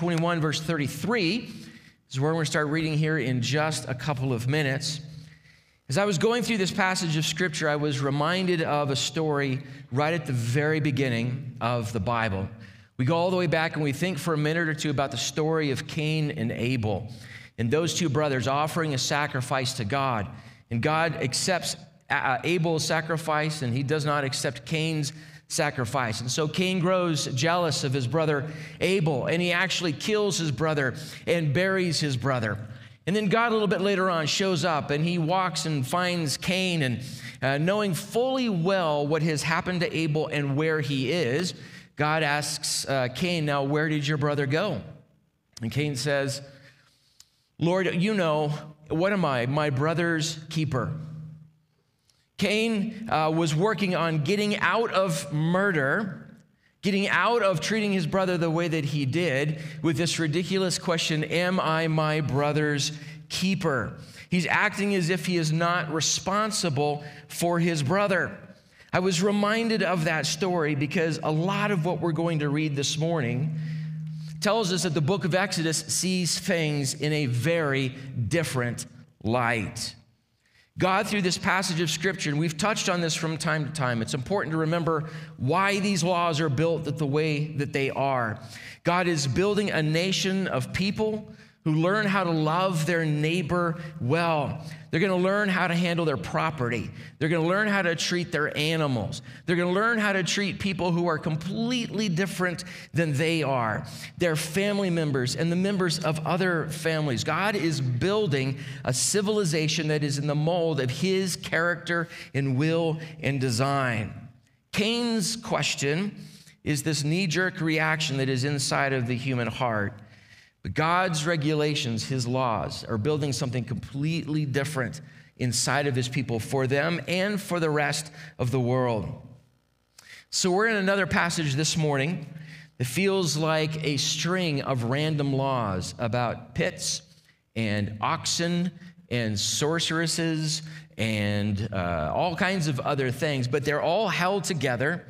Genesis chapter 21, verse 33 is where we're going to start reading here in just a couple of minutes. As I was going through this passage of scripture, I was reminded of a story right at the very beginning of the Bible. We go all the way back and we think for a minute or two about the story of Cain and Abel and those two brothers offering a sacrifice to God. And God accepts uh, Abel's sacrifice and he does not accept Cain's sacrifice. And so Cain grows jealous of his brother Abel, and he actually kills his brother and buries his brother. And then God, a little bit later on, shows up and he walks and finds Cain, and uh, knowing fully well what has happened to Abel and where he is, God asks uh, Cain, Now, where did your brother go? And Cain says, Lord, you know, what am I? My brother's keeper. Cain uh, was working on getting out of murder, getting out of treating his brother the way that he did with this ridiculous question Am I my brother's keeper? He's acting as if he is not responsible for his brother. I was reminded of that story because a lot of what we're going to read this morning tells us that the book of Exodus sees things in a very different light. God, through this passage of scripture, and we've touched on this from time to time, it's important to remember why these laws are built the way that they are. God is building a nation of people who learn how to love their neighbor well. They're going to learn how to handle their property. They're going to learn how to treat their animals. They're going to learn how to treat people who are completely different than they are, their family members and the members of other families. God is building a civilization that is in the mold of his character and will and design. Cain's question is this knee jerk reaction that is inside of the human heart. But God's regulations, his laws, are building something completely different inside of his people for them and for the rest of the world. So, we're in another passage this morning that feels like a string of random laws about pits and oxen and sorceresses and uh, all kinds of other things, but they're all held together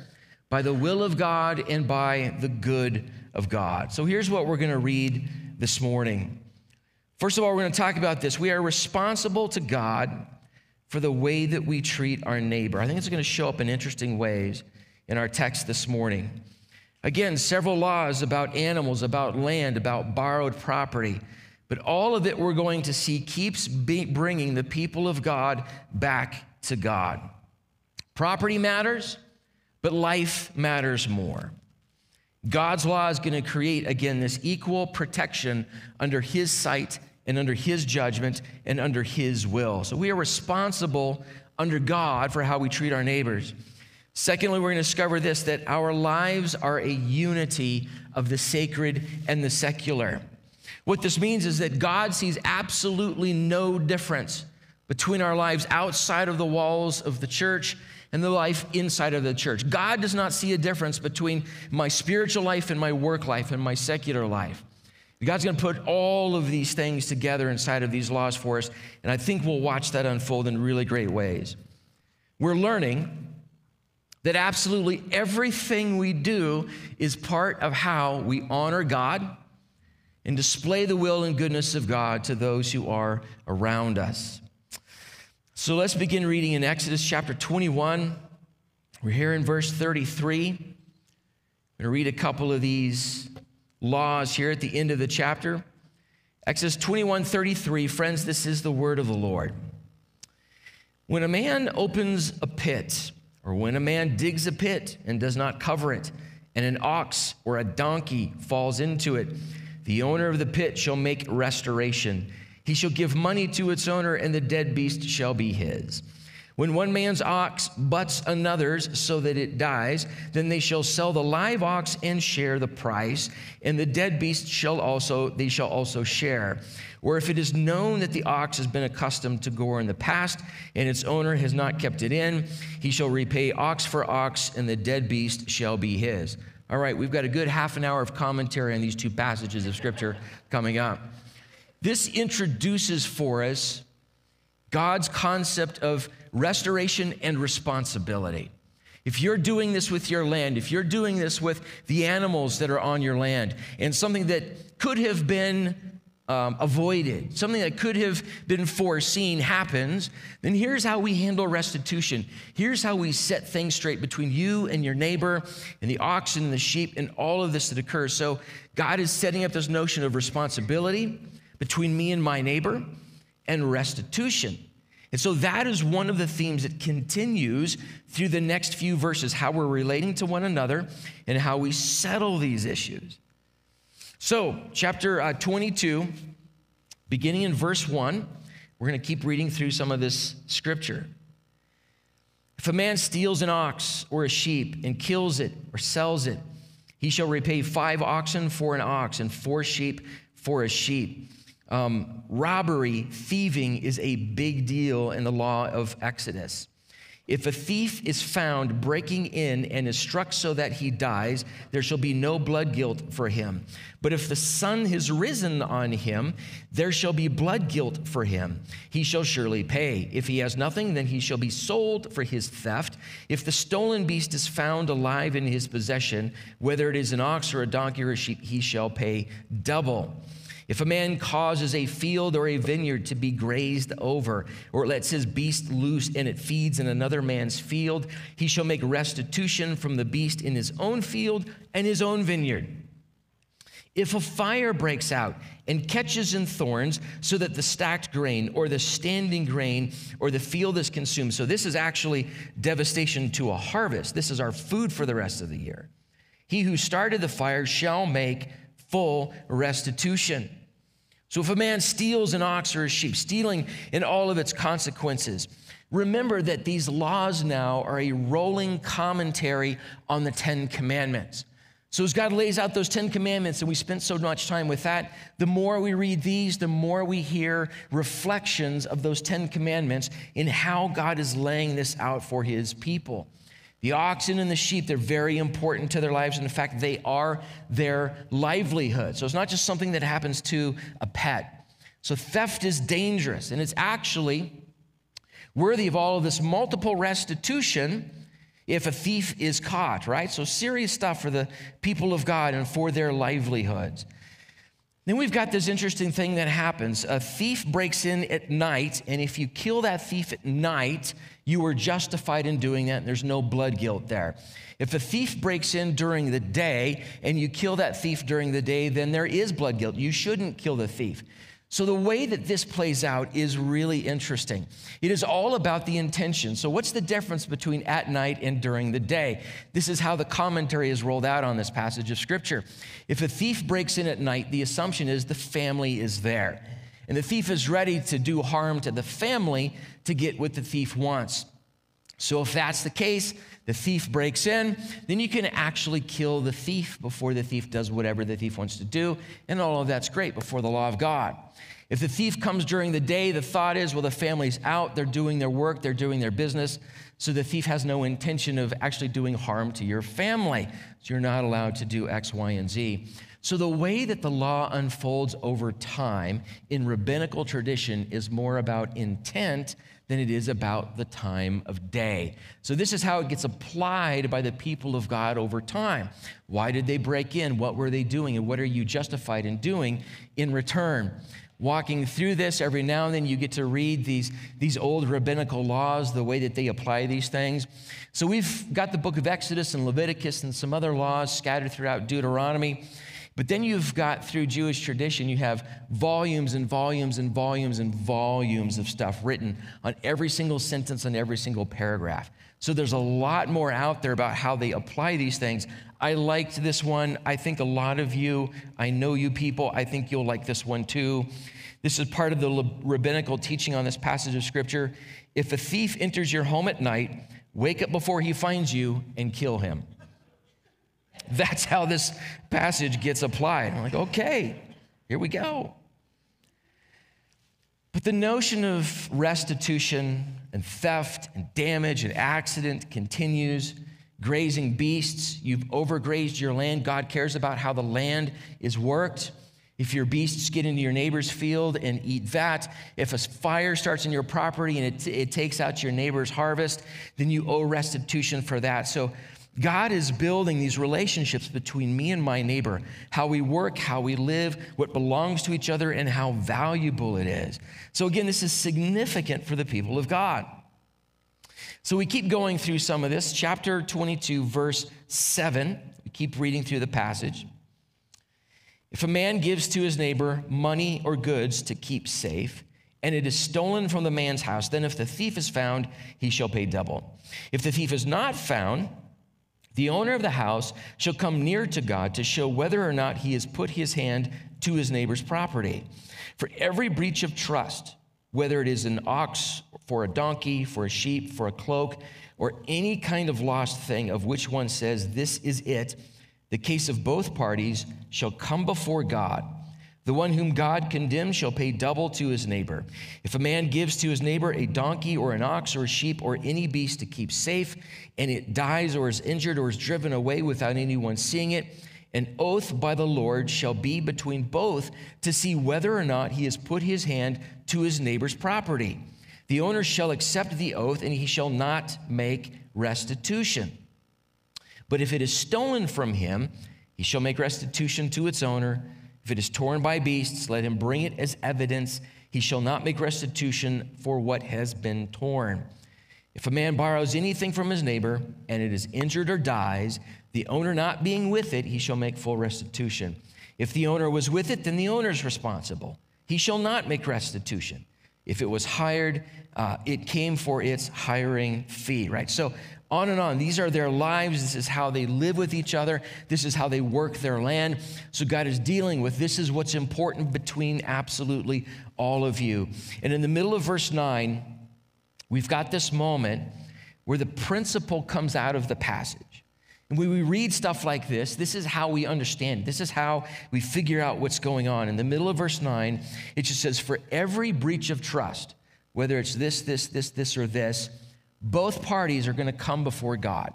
by the will of God and by the good of God. So, here's what we're going to read this morning. First of all, we're going to talk about this. We are responsible to God for the way that we treat our neighbor. I think it's going to show up in interesting ways in our text this morning. Again, several laws about animals, about land, about borrowed property. But all of it we're going to see keeps bringing the people of God back to God. Property matters, but life matters more. God's law is going to create, again, this equal protection under His sight and under His judgment and under His will. So we are responsible under God for how we treat our neighbors. Secondly, we're going to discover this that our lives are a unity of the sacred and the secular. What this means is that God sees absolutely no difference between our lives outside of the walls of the church and the life inside of the church. God does not see a difference between my spiritual life and my work life and my secular life. God's going to put all of these things together inside of these laws for us, and I think we'll watch that unfold in really great ways. We're learning that absolutely everything we do is part of how we honor God and display the will and goodness of God to those who are around us. So let's begin reading in Exodus chapter 21. We're here in verse 33. I'm going to read a couple of these laws here at the end of the chapter. Exodus 21 33. Friends, this is the word of the Lord. When a man opens a pit, or when a man digs a pit and does not cover it, and an ox or a donkey falls into it, the owner of the pit shall make restoration he shall give money to its owner, and the dead beast shall be his. When one man's ox butts another's so that it dies, then they shall sell the live ox and share the price, and the dead beast shall also they shall also share. Or if it is known that the ox has been accustomed to gore in the past, and its owner has not kept it in, he shall repay ox for ox, and the dead beast shall be his. All right, we've got a good half an hour of commentary on these two passages of scripture coming up. This introduces for us God's concept of restoration and responsibility. If you're doing this with your land, if you're doing this with the animals that are on your land, and something that could have been um, avoided, something that could have been foreseen happens, then here's how we handle restitution. Here's how we set things straight between you and your neighbor and the oxen and the sheep and all of this that occurs. So God is setting up this notion of responsibility between me and my neighbor and restitution. And so that is one of the themes that continues through the next few verses how we're relating to one another and how we settle these issues. So, chapter uh, 22, beginning in verse 1, we're going to keep reading through some of this scripture. If a man steals an ox or a sheep and kills it or sells it, he shall repay five oxen for an ox and four sheep for a sheep. Um, robbery, thieving is a big deal in the law of Exodus. If a thief is found breaking in and is struck so that he dies, there shall be no blood guilt for him. But if the sun has risen on him, there shall be blood guilt for him. He shall surely pay. If he has nothing, then he shall be sold for his theft. If the stolen beast is found alive in his possession, whether it is an ox or a donkey or a sheep, he shall pay double. If a man causes a field or a vineyard to be grazed over, or lets his beast loose and it feeds in another man's field, he shall make restitution from the beast in his own field and his own vineyard. If a fire breaks out and catches in thorns so that the stacked grain or the standing grain or the field is consumed, so this is actually devastation to a harvest. This is our food for the rest of the year. He who started the fire shall make full restitution. So if a man steals an ox or a sheep, stealing in all of its consequences, remember that these laws now are a rolling commentary on the Ten Commandments. So, as God lays out those Ten Commandments, and we spent so much time with that, the more we read these, the more we hear reflections of those Ten Commandments in how God is laying this out for His people. The oxen and the sheep, they're very important to their lives. And in fact, they are their livelihood. So it's not just something that happens to a pet. So theft is dangerous, and it's actually worthy of all of this multiple restitution if a thief is caught, right? So serious stuff for the people of God and for their livelihoods. Then we've got this interesting thing that happens. A thief breaks in at night, and if you kill that thief at night, you are justified in doing that, and there's no blood guilt there. If a thief breaks in during the day and you kill that thief during the day, then there is blood guilt. You shouldn't kill the thief. So, the way that this plays out is really interesting. It is all about the intention. So, what's the difference between at night and during the day? This is how the commentary is rolled out on this passage of Scripture. If a thief breaks in at night, the assumption is the family is there. And the thief is ready to do harm to the family to get what the thief wants. So, if that's the case, the thief breaks in, then you can actually kill the thief before the thief does whatever the thief wants to do. And all of that's great before the law of God. If the thief comes during the day, the thought is, well, the family's out, they're doing their work, they're doing their business. So the thief has no intention of actually doing harm to your family. So you're not allowed to do X, Y, and Z. So the way that the law unfolds over time in rabbinical tradition is more about intent than it is about the time of day. So, this is how it gets applied by the people of God over time. Why did they break in? What were they doing? And what are you justified in doing in return? walking through this every now and then you get to read these, these old rabbinical laws the way that they apply these things so we've got the book of exodus and leviticus and some other laws scattered throughout deuteronomy but then you've got through jewish tradition you have volumes and volumes and volumes and volumes of stuff written on every single sentence and every single paragraph so there's a lot more out there about how they apply these things I liked this one. I think a lot of you, I know you people, I think you'll like this one too. This is part of the rabbinical teaching on this passage of scripture. If a thief enters your home at night, wake up before he finds you and kill him. That's how this passage gets applied. I'm like, okay, here we go. But the notion of restitution and theft and damage and accident continues grazing beasts. You've overgrazed your land. God cares about how the land is worked. If your beasts get into your neighbor's field and eat that, if a fire starts in your property and it, it takes out your neighbor's harvest, then you owe restitution for that. So God is building these relationships between me and my neighbor, how we work, how we live, what belongs to each other, and how valuable it is. So, again, this is significant for the people of God. So, we keep going through some of this. Chapter 22, verse 7. We keep reading through the passage. If a man gives to his neighbor money or goods to keep safe, and it is stolen from the man's house, then if the thief is found, he shall pay double. If the thief is not found, the owner of the house shall come near to God to show whether or not he has put his hand to his neighbor's property. For every breach of trust, whether it is an ox for a donkey, for a sheep, for a cloak, or any kind of lost thing of which one says, This is it, the case of both parties shall come before God. The one whom God condemns shall pay double to his neighbor. If a man gives to his neighbor a donkey or an ox or a sheep or any beast to keep safe, and it dies or is injured or is driven away without anyone seeing it, an oath by the Lord shall be between both to see whether or not he has put his hand to his neighbor's property. The owner shall accept the oath, and he shall not make restitution. But if it is stolen from him, he shall make restitution to its owner. If it is torn by beasts, let him bring it as evidence. He shall not make restitution for what has been torn. If a man borrows anything from his neighbor and it is injured or dies, the owner not being with it, he shall make full restitution. If the owner was with it, then the owner is responsible. He shall not make restitution. If it was hired, uh, it came for its hiring fee, right? So on and on. These are their lives. This is how they live with each other. This is how they work their land. So God is dealing with this is what's important between absolutely all of you. And in the middle of verse 9, we've got this moment where the principle comes out of the passage. And when we read stuff like this, this is how we understand. This is how we figure out what's going on. In the middle of verse 9, it just says, For every breach of trust, whether it's this, this, this, this, or this, both parties are going to come before God.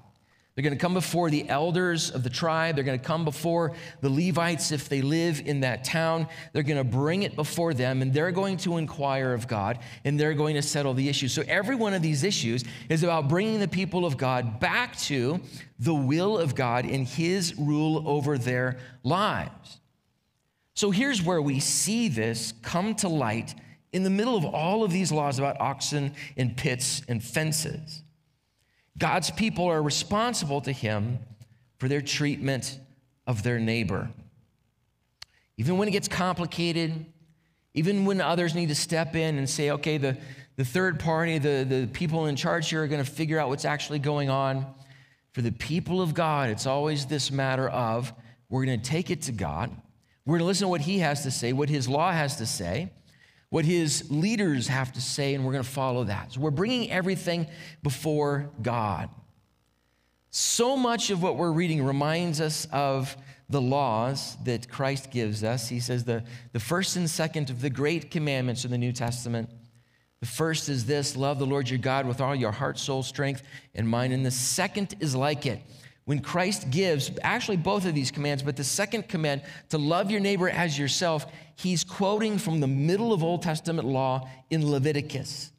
They're going to come before the elders of the tribe. They're going to come before the Levites if they live in that town. They're going to bring it before them and they're going to inquire of God and they're going to settle the issue. So, every one of these issues is about bringing the people of God back to the will of God and His rule over their lives. So, here's where we see this come to light in the middle of all of these laws about oxen and pits and fences, God's people are responsible to Him for their treatment of their neighbor. Even when it gets complicated, even when others need to step in and say, okay, the, the third party, the, the people in charge here are going to figure out what's actually going on. For the people of God, it's always this matter of we're going to take it to God. We're going to listen to what He has to say, what His law has to say what his leaders have to say, and we're going to follow that. So we're bringing everything before God. So much of what we're reading reminds us of the laws that Christ gives us. He says the, the first and second of the great commandments in the New Testament. The first is this love the Lord your God with all your heart, soul, strength, and mind. And the second is like it when Christ gives, actually both of these commands, but the second command to love your neighbor as yourself, he's quoting from the middle of Old Testament law in Leviticus.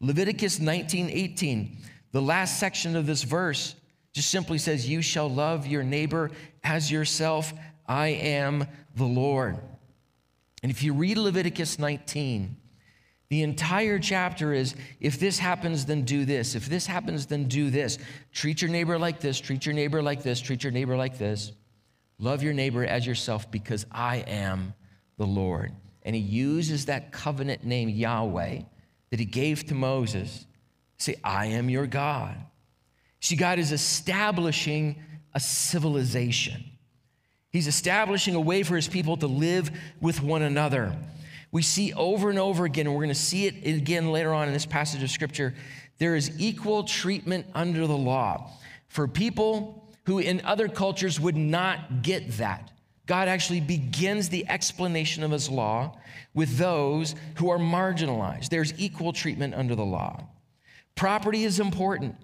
Leviticus 19 18, the last section of this verse just simply says, You shall love your neighbor as yourself. I am the Lord. And if you read Leviticus 19, the entire chapter is if this happens, then do this. If this happens, then do this. Treat your neighbor like this, treat your neighbor like this, treat your neighbor like this. Love your neighbor as yourself because I am the Lord. And he uses that covenant name, Yahweh, that he gave to Moses. Say, I am your God. See, God is establishing a civilization. He's establishing a way for his people to live with one another we see over and over again, and we're going to see it again later on in this passage of scripture, there is equal treatment under the law for people who in other cultures would not get that. God actually begins the explanation of his law with those who are marginalized. There's equal treatment under the law. Property is important.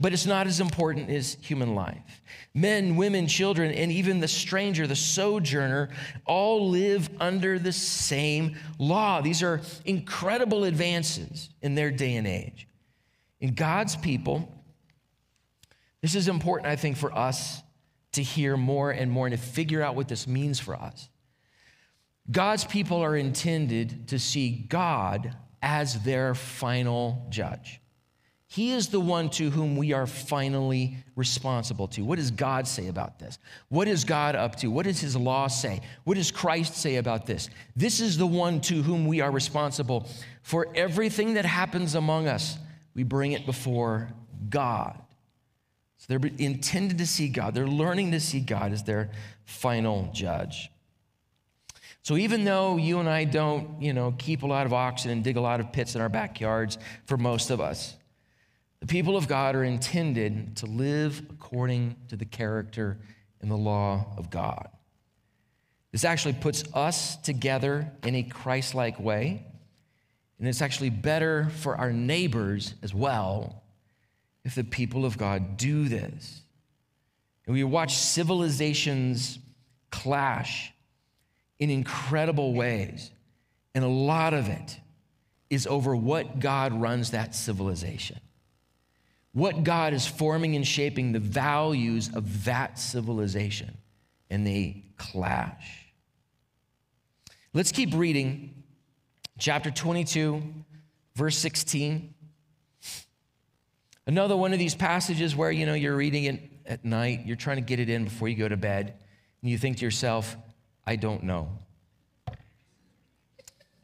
But it's not as important as human life. Men, women, children, and even the stranger, the sojourner, all live under the same law. These are incredible advances in their day and age. In God's people, this is important, I think, for us to hear more and more and to figure out what this means for us. God's people are intended to see God as their final judge. He is the one to whom we are finally responsible to. What does God say about this? What is God up to? What does his law say? What does Christ say about this? This is the one to whom we are responsible for everything that happens among us. We bring it before God. So they're intended to see God. They're learning to see God as their final judge. So even though you and I don't, you know, keep a lot of oxen and dig a lot of pits in our backyards for most of us, the people of God are intended to live according to the character and the law of God. This actually puts us together in a Christ like way, and it's actually better for our neighbors as well if the people of God do this. And we watch civilizations clash in incredible ways, and a lot of it is over what God runs that civilization what God is forming and shaping the values of that civilization, and they clash. Let's keep reading chapter 22, verse 16. Another one of these passages where you know you're reading it at night, you're trying to get it in before you go to bed, and you think to yourself, I don't know.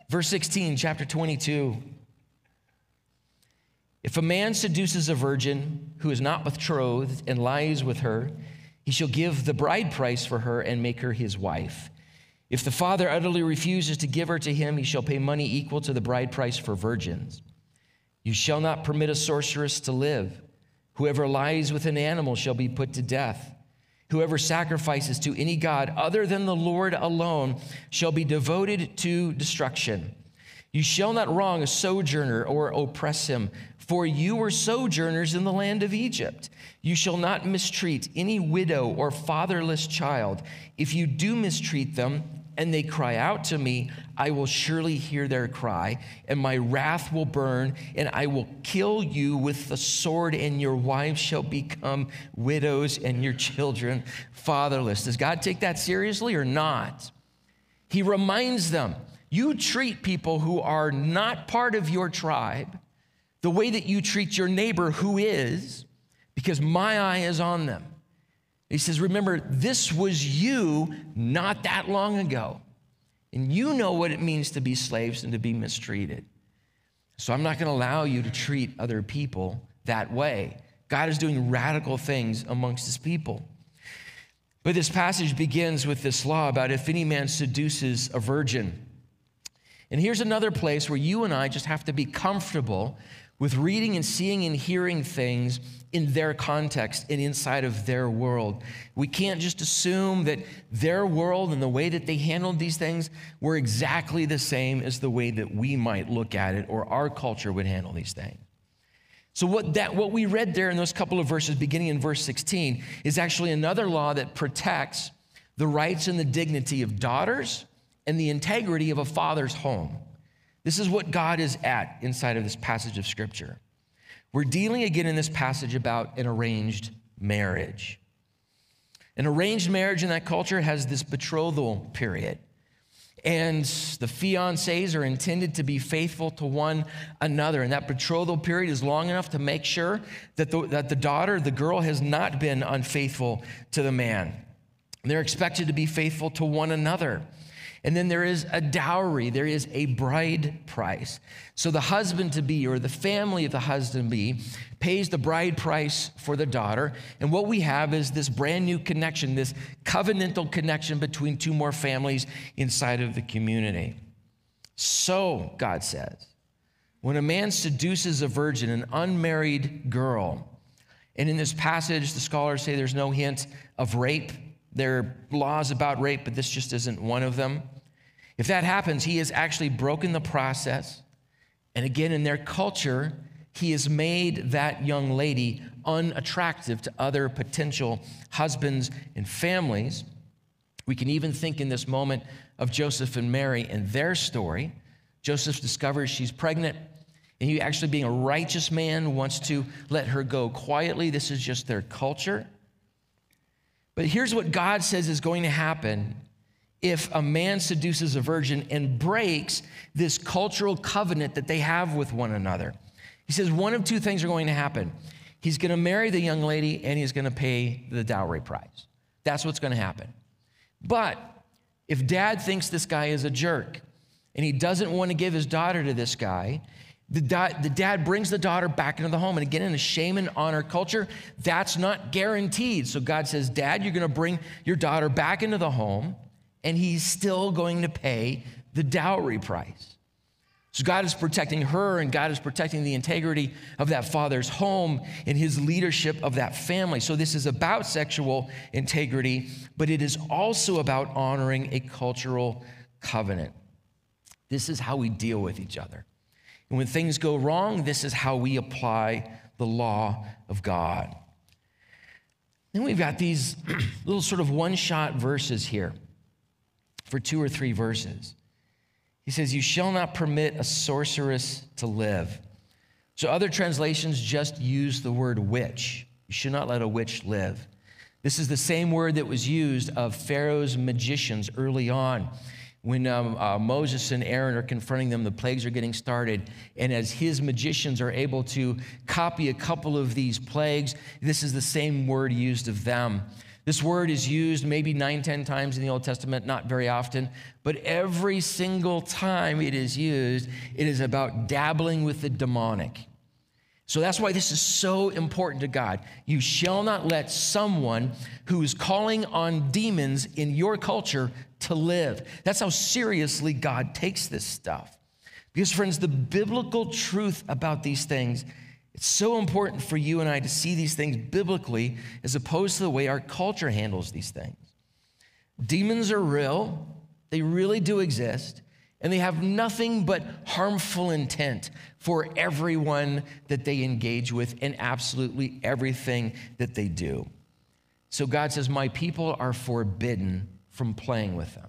Verse 16, chapter 22. If a man seduces a virgin who is not betrothed and lies with her, he shall give the bride price for her and make her his wife. If the father utterly refuses to give her to him, he shall pay money equal to the bride price for virgins. You shall not permit a sorceress to live. Whoever lies with an animal shall be put to death. Whoever sacrifices to any god other than the Lord alone shall be devoted to destruction. You shall not wrong a sojourner or oppress him, for you were sojourners in the land of Egypt. You shall not mistreat any widow or fatherless child. If you do mistreat them, and they cry out to me, I will surely hear their cry, and my wrath will burn, and I will kill you with the sword, and your wives shall become widows, and your children fatherless. Does God take that seriously or not? He reminds them you treat people who are not part of your tribe the way that you treat your neighbor who is, because my eye is on them. He says, Remember, this was you not that long ago. And you know what it means to be slaves and to be mistreated. So I'm not going to allow you to treat other people that way. God is doing radical things amongst his people. But this passage begins with this law about if any man seduces a virgin. And here's another place where you and I just have to be comfortable with reading and seeing and hearing things in their context and inside of their world. We can't just assume that their world and the way that they handled these things were exactly the same as the way that we might look at it or our culture would handle these things. So what that what we read there in those couple of verses beginning in verse 16 is actually another law that protects the rights and the dignity of daughters and the integrity of a father's home. This is what God is at inside of this passage of Scripture. We're dealing again in this passage about an arranged marriage. An arranged marriage in that culture has this betrothal period. And the fiancés are intended to be faithful to one another. And that betrothal period is long enough to make sure that the, that the daughter, the girl, has not been unfaithful to the man. They're expected to be faithful to one another. And then there is a dowry, there is a bride price. So the husband to be or the family of the husband to be pays the bride price for the daughter. And what we have is this brand new connection, this covenantal connection between two more families inside of the community. So, God says, when a man seduces a virgin, an unmarried girl, and in this passage, the scholars say there's no hint of rape there are laws about rape, but this just isn't one of them. If that happens, he has actually broken the process. And again, in their culture, he has made that young lady unattractive to other potential husbands and families. We can even think in this moment of Joseph and Mary and their story. Joseph discovers she's pregnant, and he, actually, being a righteous man, wants to let her go quietly. This is just their culture. But here's what God says is going to happen if a man seduces a virgin and breaks this cultural covenant that they have with one another. He says one of two things are going to happen. He's going to marry the young lady and he's going to pay the dowry price. That's what's going to happen. But if dad thinks this guy is a jerk and he doesn't want to give his daughter to this guy, the, da- the dad brings the daughter back into the home. And again, in a shame and honor culture, that's not guaranteed. So God says, Dad, you're going to bring your daughter back into the home and he's still going to pay the dowry price. So God is protecting her and God is protecting the integrity of that father's home and his leadership of that family. So this is about sexual integrity, but it is also about honoring a cultural covenant. This is how we deal with each other. And when things go wrong, this is how we apply the law of God. Then we've got these little sort of one shot verses here for two or three verses. He says, You shall not permit a sorceress to live. So other translations just use the word witch. You should not let a witch live. This is the same word that was used of Pharaoh's magicians early on. When um, uh, Moses and Aaron are confronting them, the plagues are getting started. And as his magicians are able to copy a couple of these plagues, this is the same word used of them. This word is used maybe nine, ten times in the Old Testament, not very often, but every single time it is used, it is about dabbling with the demonic. So that's why this is so important to God. You shall not let someone who is calling on demons in your culture to live. That's how seriously God takes this stuff. Because, friends, the biblical truth about these things it's so important for you and I to see these things biblically as opposed to the way our culture handles these things. Demons are real, they really do exist, and they have nothing but harmful intent for everyone that they engage with and absolutely everything that they do. So God says, My people are forbidden from playing with them,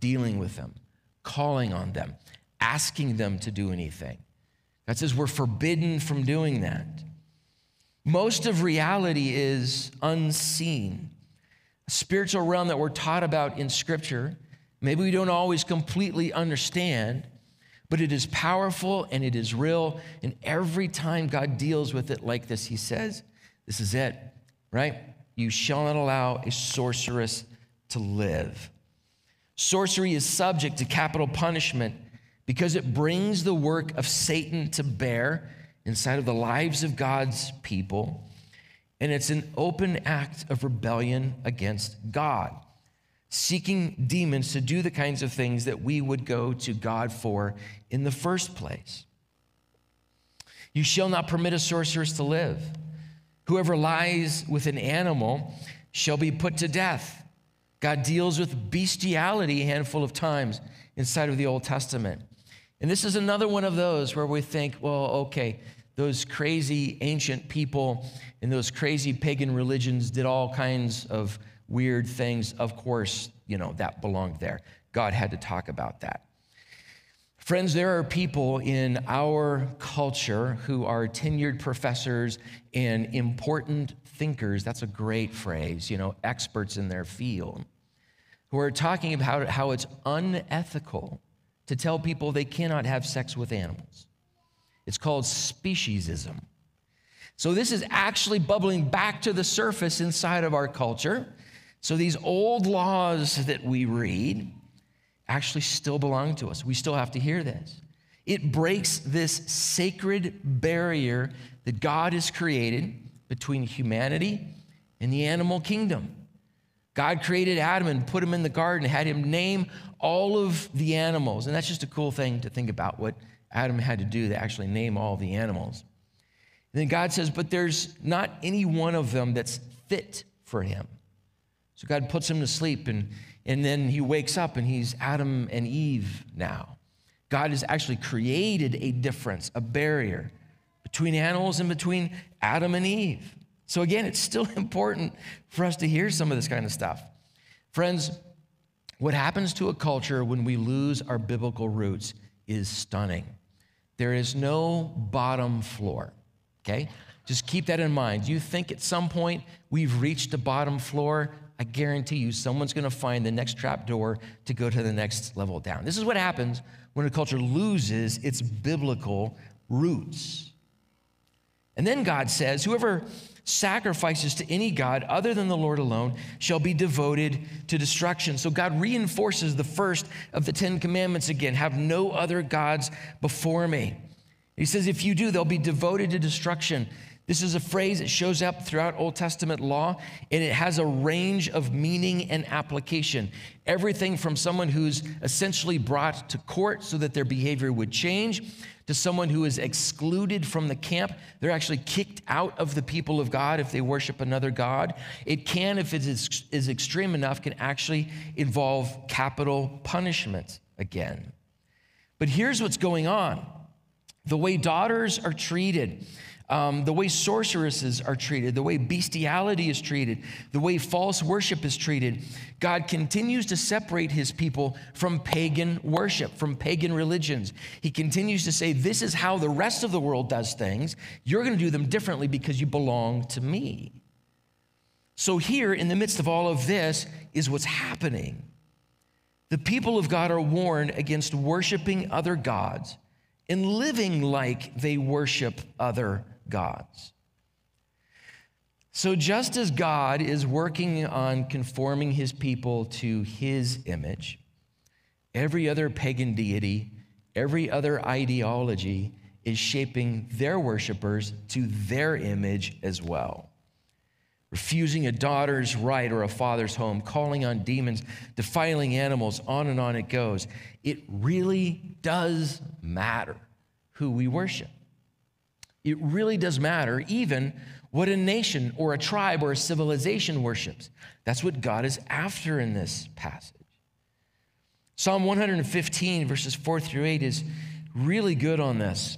dealing with them, calling on them, asking them to do anything. God says we're forbidden from doing that. Most of reality is unseen. A spiritual realm that we're taught about in Scripture, maybe we don't always completely understand, but it is powerful and it is real. And every time God deals with it like this, He says, This is it, right? You shall not allow a sorceress to live. Sorcery is subject to capital punishment because it brings the work of Satan to bear inside of the lives of God's people. And it's an open act of rebellion against God, seeking demons to do the kinds of things that we would go to God for in the first place. You shall not permit a sorceress to live. Whoever lies with an animal shall be put to death. God deals with bestiality a handful of times inside of the Old Testament. And this is another one of those where we think, well, okay, those crazy ancient people and those crazy pagan religions did all kinds of weird things. Of course, you know, that belonged there. God had to talk about that. Friends, there are people in our culture who are tenured professors and important thinkers. That's a great phrase, you know, experts in their field, who are talking about how it's unethical to tell people they cannot have sex with animals. It's called speciesism. So, this is actually bubbling back to the surface inside of our culture. So, these old laws that we read actually still belong to us. We still have to hear this. It breaks this sacred barrier that God has created between humanity and the animal kingdom. God created Adam and put him in the garden, had him name all of the animals. And that's just a cool thing to think about what Adam had to do to actually name all the animals. And then God says, but there's not any one of them that's fit for him. So God puts him to sleep, and, and then he wakes up and he's Adam and Eve now. God has actually created a difference, a barrier between animals and between Adam and Eve. So, again, it's still important for us to hear some of this kind of stuff. Friends, what happens to a culture when we lose our biblical roots is stunning. There is no bottom floor, okay? Just keep that in mind. You think at some point we've reached the bottom floor? I guarantee you someone's going to find the next trap door to go to the next level down. This is what happens when a culture loses its biblical roots. And then God says, whoever sacrifices to any God other than the Lord alone shall be devoted to destruction. So God reinforces the first of the Ten Commandments again have no other gods before me. He says, if you do, they'll be devoted to destruction. This is a phrase that shows up throughout Old Testament law, and it has a range of meaning and application. Everything from someone who's essentially brought to court so that their behavior would change, to someone who is excluded from the camp. They're actually kicked out of the people of God if they worship another God. It can, if it is, is extreme enough, can actually involve capital punishment again. But here's what's going on the way daughters are treated um, the way sorceresses are treated, the way bestiality is treated, the way false worship is treated. God continues to separate his people from pagan worship, from pagan religions. He continues to say, This is how the rest of the world does things. You're going to do them differently because you belong to me. So, here in the midst of all of this is what's happening. The people of God are warned against worshiping other gods and living like they worship other gods. So, just as God is working on conforming his people to his image, every other pagan deity, every other ideology is shaping their worshipers to their image as well. Refusing a daughter's right or a father's home, calling on demons, defiling animals, on and on it goes. It really does matter who we worship. It really does matter, even what a nation or a tribe or a civilization worships. That's what God is after in this passage. Psalm 115, verses 4 through 8, is really good on this.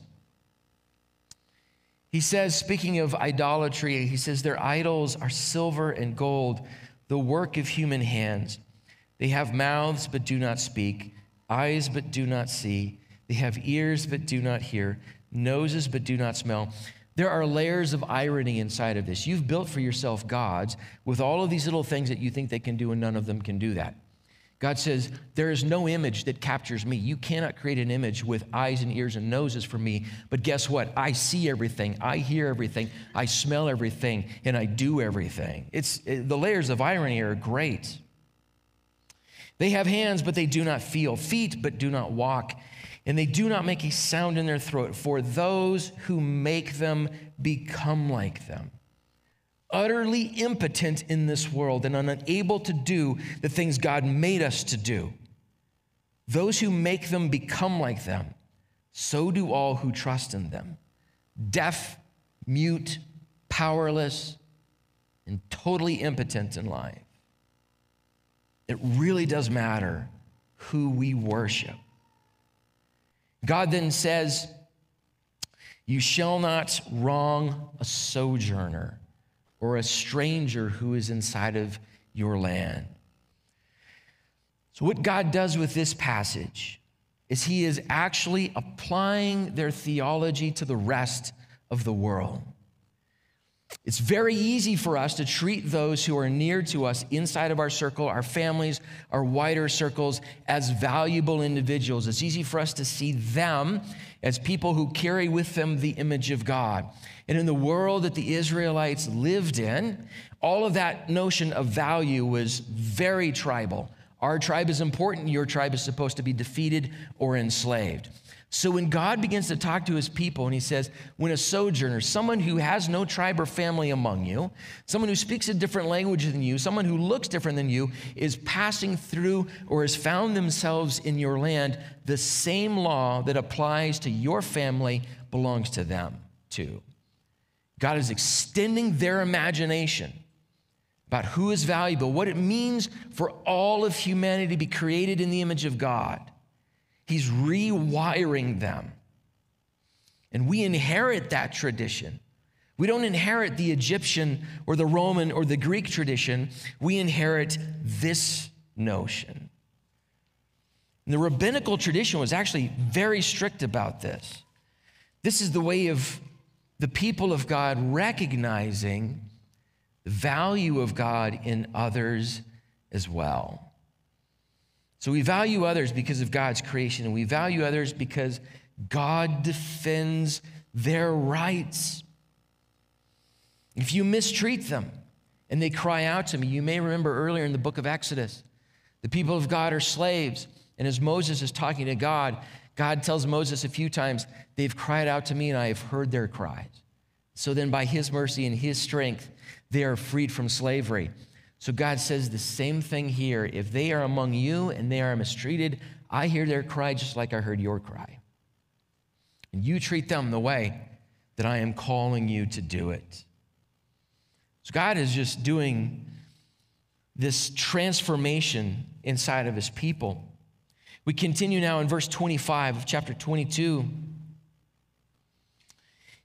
He says, speaking of idolatry, he says, Their idols are silver and gold, the work of human hands. They have mouths but do not speak, eyes but do not see. They have ears but do not hear noses but do not smell. There are layers of irony inside of this. You've built for yourself gods with all of these little things that you think they can do, and none of them can do that. God says, There is no image that captures me. You cannot create an image with eyes and ears and noses for me. But guess what? I see everything, I hear everything, I smell everything, and I do everything. It's, it, the layers of irony are great. They have hands, but they do not feel, feet, but do not walk and they do not make a sound in their throat, for those who make them become like them. Utterly impotent in this world and unable to do the things God made us to do. Those who make them become like them, so do all who trust in them. Deaf, mute, powerless, and totally impotent in life. It really does matter who we worship. God then says, You shall not wrong a sojourner or a stranger who is inside of your land. So, what God does with this passage is He is actually applying their theology to the rest of the world. It's very easy for us to treat those who are near to us inside of our circle, our families, our wider circles, as valuable individuals. It's easy for us to see them as people who carry with them the image of God. And in the world that the Israelites lived in, all of that notion of value was very tribal. Our tribe is important, your tribe is supposed to be defeated or enslaved. So when God begins to talk to his people and he says, when a sojourner, someone who has no tribe or family among you, someone who speaks a different language than you, someone who looks different than you, is passing through or has found themselves in your land, the same law that applies to your family belongs to them too. God is extending their imagination about who is valuable, what it means for all of humanity to be created in the image of God He's rewiring them. And we inherit that tradition We don't inherit the Egyptian or the Roman or the Greek tradition. We inherit this notion. And the rabbinical tradition was actually very strict about this. This is the way of the people of God recognizing the value of God in others as well. So we value others because of God's creation, and we value others because God defends their rights. If you mistreat them and they cry out to me, you may remember earlier in the book of Exodus, the people of God are slaves. And as Moses is talking to God, God tells Moses a few times, They've cried out to me and I have heard their cries. So then, by his mercy and his strength, they are freed from slavery. So God says the same thing here. If they are among you and they are mistreated, I hear their cry just like I heard your cry. And you treat them the way that I am calling you to do it. So God is just doing this transformation inside of his people. We continue now in verse 25 of chapter 22.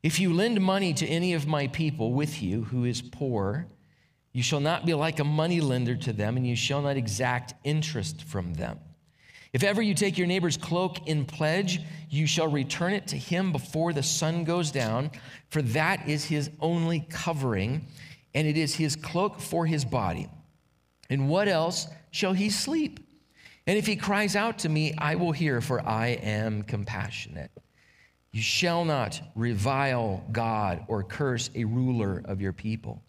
If you lend money to any of my people with you who is poor, you shall not be like a money lender to them, and you shall not exact interest from them. If ever you take your neighbor's cloak in pledge, you shall return it to him before the sun goes down, for that is his only covering, and it is his cloak for his body. And what else shall he sleep? And if he cries out to me, I will hear, for I am compassionate. You shall not revile God or curse a ruler of your people.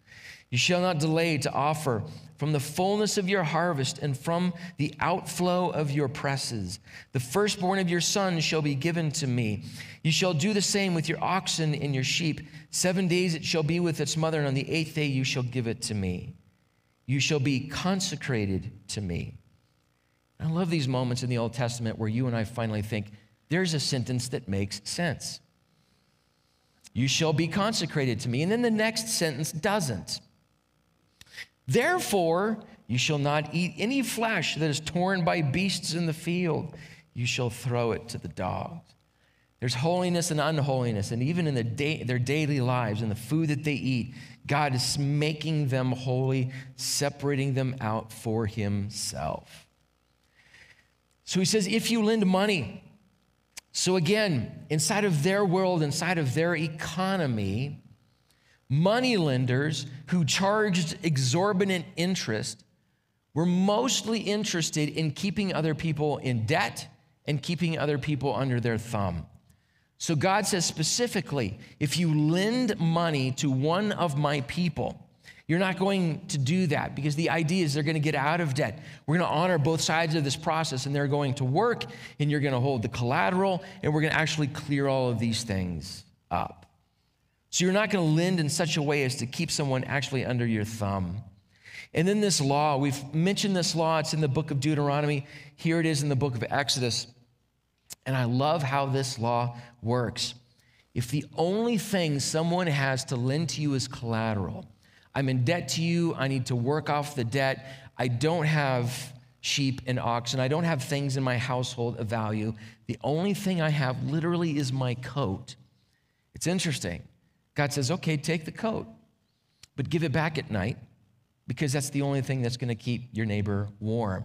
You shall not delay to offer from the fullness of your harvest and from the outflow of your presses. The firstborn of your sons shall be given to me. You shall do the same with your oxen and your sheep. Seven days it shall be with its mother, and on the eighth day you shall give it to me. You shall be consecrated to me. I love these moments in the Old Testament where you and I finally think, there's a sentence that makes sense. You shall be consecrated to me. And then the next sentence doesn't. Therefore, you shall not eat any flesh that is torn by beasts in the field. You shall throw it to the dogs. There's holiness and unholiness. And even in the their daily lives and the food that they eat, God is making them holy, separating them out for Himself. So he says, if you lend money, so again, inside of their world, inside of their economy, money lenders who charged exorbitant interest were mostly interested in keeping other people in debt and keeping other people under their thumb. So God says specifically, if you lend money to one of my people, you're not going to do that because the idea is they're going to get out of debt. We're going to honor both sides of this process and they're going to work and you're going to hold the collateral and we're going to actually clear all of these things up. So you're not going to lend in such a way as to keep someone actually under your thumb. And then this law, we've mentioned this law, it's in the book of Deuteronomy. Here it is in the book of Exodus. And I love how this law works. If the only thing someone has to lend to you is collateral, I'm in debt to you. I need to work off the debt. I don't have sheep and oxen. I don't have things in my household of value. The only thing I have literally is my coat. It's interesting. God says, okay, take the coat, but give it back at night because that's the only thing that's going to keep your neighbor warm.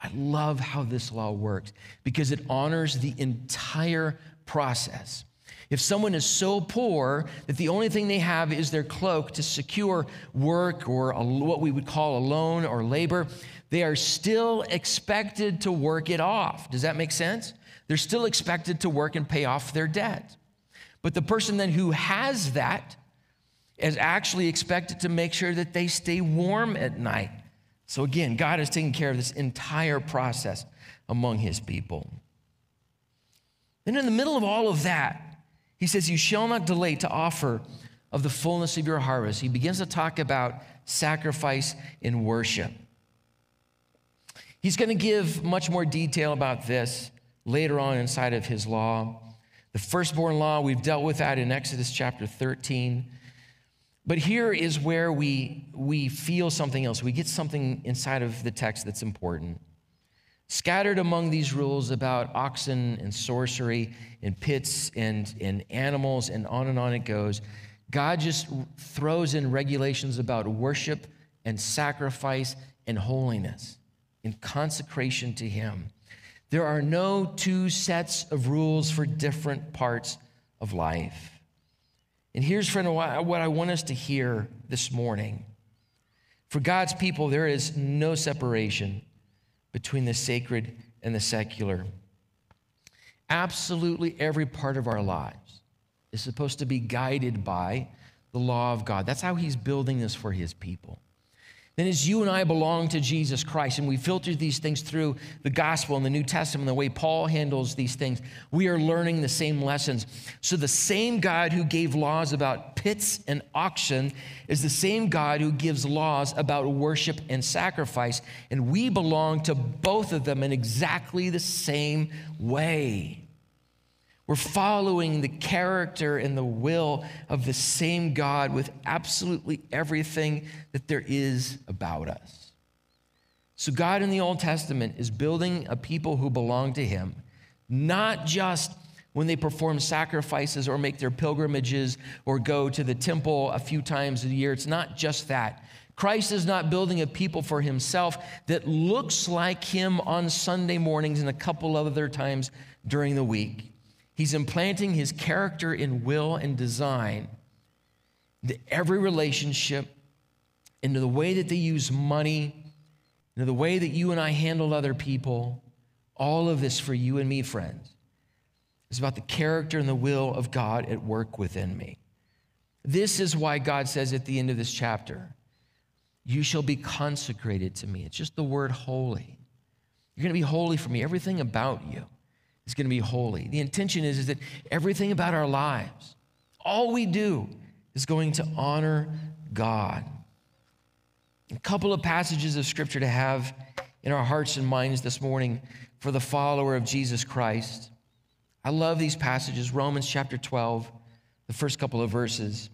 I love how this law works because it honors the entire process. If someone is so poor that the only thing they have is their cloak to secure work or a, what we would call a loan or labor, they are still expected to work it off. Does that make sense? They're still expected to work and pay off their debt. But the person then who has that is actually expected to make sure that they stay warm at night. So again, God is taking care of this entire process among his people. And in the middle of all of that, he says, You shall not delay to offer of the fullness of your harvest. He begins to talk about sacrifice in worship. He's going to give much more detail about this later on inside of his law. The firstborn law, we've dealt with that in Exodus chapter 13. But here is where we, we feel something else. We get something inside of the text that's important. Scattered among these rules about oxen and sorcery and pits and, and animals and on and on it goes, God just throws in regulations about worship and sacrifice and holiness in consecration to Him. There are no two sets of rules for different parts of life. And here's, friend, what I want us to hear this morning. For God's people, there is no separation between the sacred and the secular. Absolutely every part of our lives is supposed to be guided by the law of God. That's how He's building this for His people then as you and I belong to Jesus Christ and we filter these things through the gospel and the New Testament, the way Paul handles these things, we are learning the same lessons. So the same God who gave laws about pits and auction is the same God who gives laws about worship and sacrifice. And we belong to both of them in exactly the same way. We're following the character and the will of the same God with absolutely everything that there is about us. So, God in the Old Testament is building a people who belong to Him, not just when they perform sacrifices or make their pilgrimages or go to the temple a few times a year. It's not just that. Christ is not building a people for himself that looks like him on Sunday mornings and a couple other times during the week. He's implanting his character in will and design into every relationship, into the way that they use money, into the way that you and I handle other people. All of this for you and me, friends, is about the character and the will of God at work within me. This is why God says at the end of this chapter, You shall be consecrated to me. It's just the word holy. You're going to be holy for me, everything about you is going to be holy. The intention is, is that everything about our lives, all we do, is going to honor God. A couple of passages of scripture to have in our hearts and minds this morning for the follower of Jesus Christ. I love these passages. Romans chapter 12, the first couple of verses.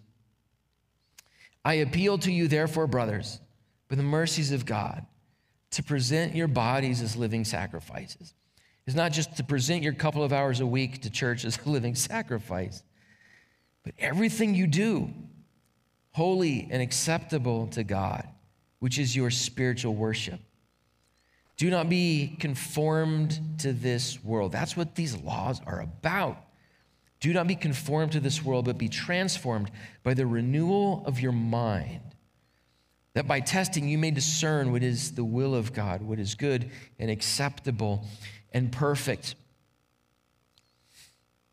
I appeal to you, therefore, brothers, by the mercies of God, to present your bodies as living sacrifices is not just to present your couple of hours a week to church as a living sacrifice, but everything you do, holy and acceptable to God, which is your spiritual worship. Do not be conformed to this world. That's what these laws are about. Do not be conformed to this world, but be transformed by the renewal of your mind, that by testing you may discern what is the will of God, what is good and acceptable and perfect.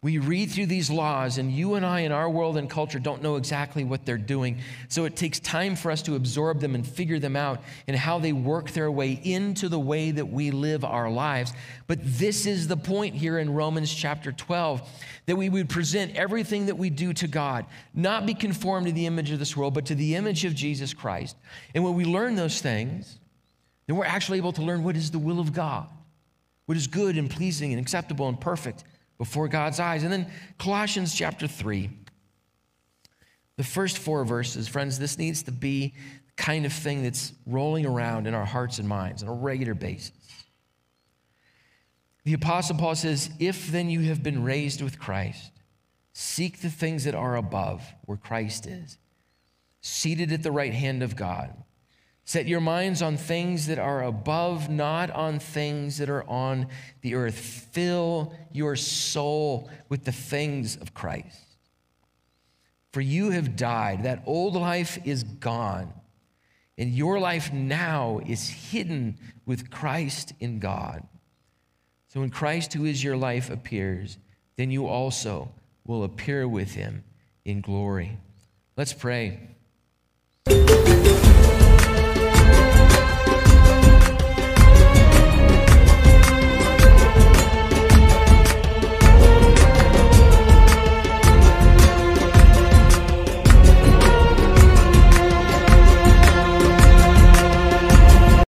We read through these laws, and you and I in our world and culture don't know exactly what they're doing. So it takes time for us to absorb them and figure them out and how they work their way into the way that we live our lives. But this is the point here in Romans chapter 12 that we would present everything that we do to God, not be conformed to the image of this world, but to the image of Jesus Christ. And when we learn those things, then we're actually able to learn what is the will of God what is good and pleasing and acceptable and perfect before God's eyes. And then Colossians chapter 3, the first four verses, friends, this needs to be the kind of thing that's rolling around in our hearts and minds on a regular basis. The Apostle Paul says, If then you have been raised with Christ, seek the things that are above, where Christ is, seated at the right hand of God. Set your minds on things that are above, not on things that are on the earth. Fill your soul with the things of Christ. For you have died. That old life is gone. And your life now is hidden with Christ in God. So when Christ, who is your life, appears, then you also will appear with him in glory. Let's pray.